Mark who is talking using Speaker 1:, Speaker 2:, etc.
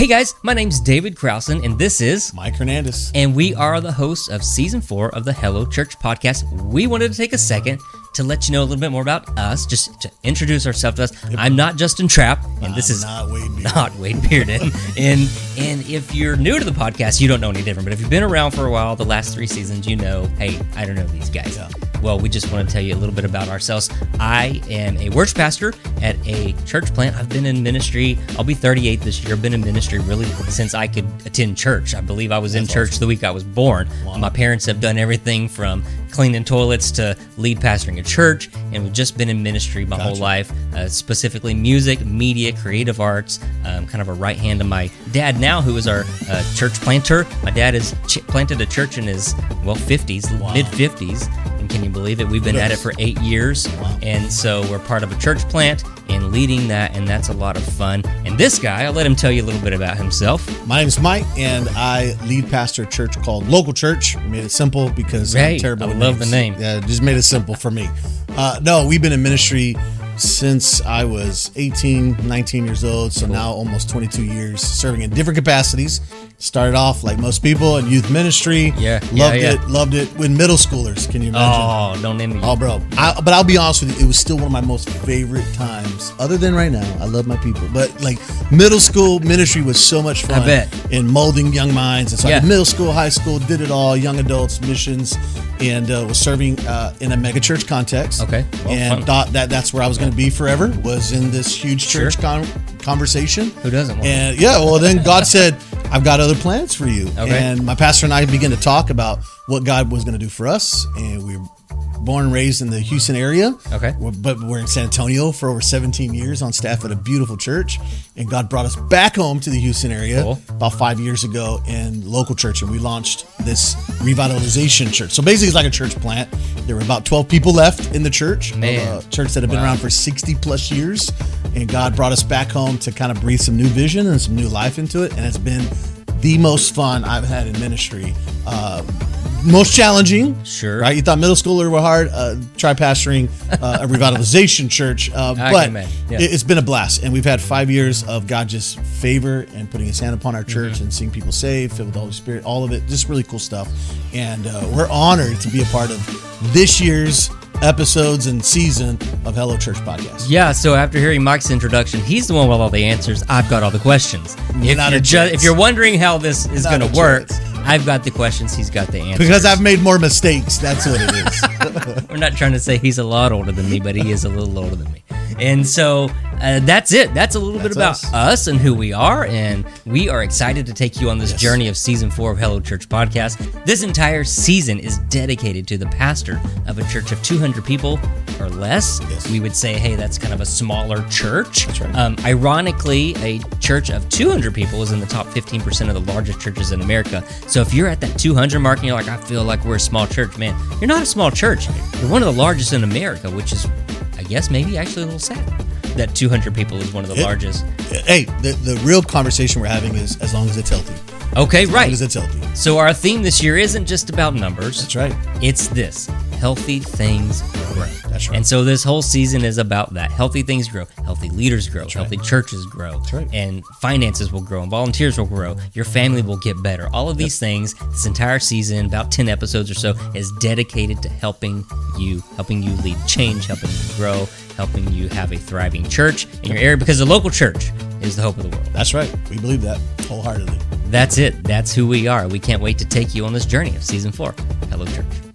Speaker 1: Hey guys, my name's David Crowson, and this is
Speaker 2: Mike Hernandez.
Speaker 1: and we are the hosts of season four of the Hello Church podcast. We wanted to take a second to let you know a little bit more about us, just to introduce ourselves to us. I'm not Justin Trapp, and this
Speaker 2: I'm
Speaker 1: is
Speaker 2: not Wade Beard.
Speaker 1: not Wade Bearden. and and if you're new to the podcast, you don't know any different. But if you've been around for a while, the last three seasons, you know, hey, I don't know these guys.
Speaker 2: Yeah.
Speaker 1: Well, we just want to tell you a little bit about ourselves. I am a worship pastor at a church plant. I've been in ministry. I'll be 38 this year. I've been in ministry really since I could attend church. I believe I was in church the week I was born. My parents have done everything from cleaning toilets to lead pastoring a church, and we've just been in ministry my whole life, uh, specifically music, media, creative arts. Um, kind of a right hand to my dad now, who is our uh, church planter. My dad has ch- planted a church in his well 50s, mid 50s, and can you believe it? We've been at it for eight years, and so we're part of a church plant and leading that, and that's a lot of fun. And this guy, I'll let him tell you a little bit about himself.
Speaker 2: My name is Mike, and I lead pastor a church called Local Church. We made it simple because
Speaker 1: Hey,
Speaker 2: I'm terrible.
Speaker 1: I love the name.
Speaker 2: Yeah, just made it simple for me. Uh, no, we've been in ministry since I was 18, 19 years old. So now almost 22 years, serving in different capacities. Started off like most people in youth ministry.
Speaker 1: Yeah,
Speaker 2: loved
Speaker 1: yeah, yeah.
Speaker 2: it. Loved it with middle schoolers. Can you imagine?
Speaker 1: Oh, don't name me.
Speaker 2: Oh, bro. I, but I'll be honest with you, it was still one of my most favorite times, other than right now. I love my people. But like middle school ministry was so much fun.
Speaker 1: I bet.
Speaker 2: In molding young minds. And so
Speaker 1: Yeah.
Speaker 2: middle school, high school, did it all, young adults, missions, and uh, was serving uh, in a mega church context.
Speaker 1: Okay. Well,
Speaker 2: and
Speaker 1: fun.
Speaker 2: thought that that's where I was going to be forever, was in this huge church
Speaker 1: Sure.
Speaker 2: con- conversation.
Speaker 1: Who doesn't want
Speaker 2: And yeah, well, then God said, I've got other plans for you.
Speaker 1: Okay.
Speaker 2: And my pastor and I began to talk about what God was going to do for us. And we were born and raised in the Houston area.
Speaker 1: Okay.
Speaker 2: But we're in San Antonio for over 17 years on staff at a beautiful church. And God brought us back home to the Houston area
Speaker 1: Cool.
Speaker 2: about five years ago in local church. And we launched this revitalization church. So basically, it's like a church plant. There were about 12 people left in the church.
Speaker 1: Man.
Speaker 2: a church that had been
Speaker 1: Wow.
Speaker 2: around for 60 plus years. And God brought us back home to kind of breathe some new vision and some new life into it. And it's been the most fun I've had in ministry. Uh, most challenging.
Speaker 1: Sure.
Speaker 2: Right? You thought middle schooler were hard. Uh, try pastoring uh, a revitalization church. Uh, but
Speaker 1: yeah.
Speaker 2: it, has been a blast. And we've had five years of God just favor and putting his hand upon our church
Speaker 1: Mm-hmm.
Speaker 2: and seeing people saved, filled with the Holy Spirit, all of it. Just really cool stuff. And uh, we're honored to be a part of this year's episodes and season of Hello Church Podcast.
Speaker 1: Yeah, so after hearing Mike's introduction, he's the one with all the answers. I've got all the questions. If
Speaker 2: Not
Speaker 1: you're,
Speaker 2: a
Speaker 1: ju- if you're wondering how this is going to work,
Speaker 2: chance.
Speaker 1: I've got the questions. He's got the answers.
Speaker 2: Because I've made more mistakes. That's what it is.
Speaker 1: We're not trying to say he's a lot older than me, but he is a little older than me. And so uh, that's it. That's a little bit about
Speaker 2: us.
Speaker 1: us. and who we are. And we are excited to take you on this
Speaker 2: Yes.
Speaker 1: journey of season four of Hello Church podcast. This entire season is dedicated to the pastor of a church of 200 people or less.
Speaker 2: Yes.
Speaker 1: We would say, hey, that's kind of a smaller church.
Speaker 2: Right.
Speaker 1: Um, ironically, a church of 200 people is in the top 15% of the largest churches in America. So if you're at that 200 mark and you're like, I feel like we're a small church, man, you're not a small church. You're one of the largest in America, which is, Guess, maybe actually a little sad that 200 people is one of the
Speaker 2: It-
Speaker 1: largest.
Speaker 2: hey, the, the real conversation we're having is as long as it's healthy.
Speaker 1: Okay,
Speaker 2: As long
Speaker 1: right.
Speaker 2: as it's healthy.
Speaker 1: So our theme this year isn't just about numbers.
Speaker 2: That's right.
Speaker 1: It's this healthy things grow.
Speaker 2: That's right.
Speaker 1: And so this whole season is about that. Healthy things grow, healthy leaders grow, healthy churches grow,
Speaker 2: right.
Speaker 1: and finances will grow, and volunteers will grow. Your family will get better. All of these things, this entire season, about 10 episodes or so, is dedicated to helping you, helping you lead change, helping you grow, helping you have a thriving church in your area because the local church is the hope of the world.
Speaker 2: That's right. We believe that wholeheartedly.
Speaker 1: That's it. That's who we are. We can't wait to take you on this journey of season four. Hello, church.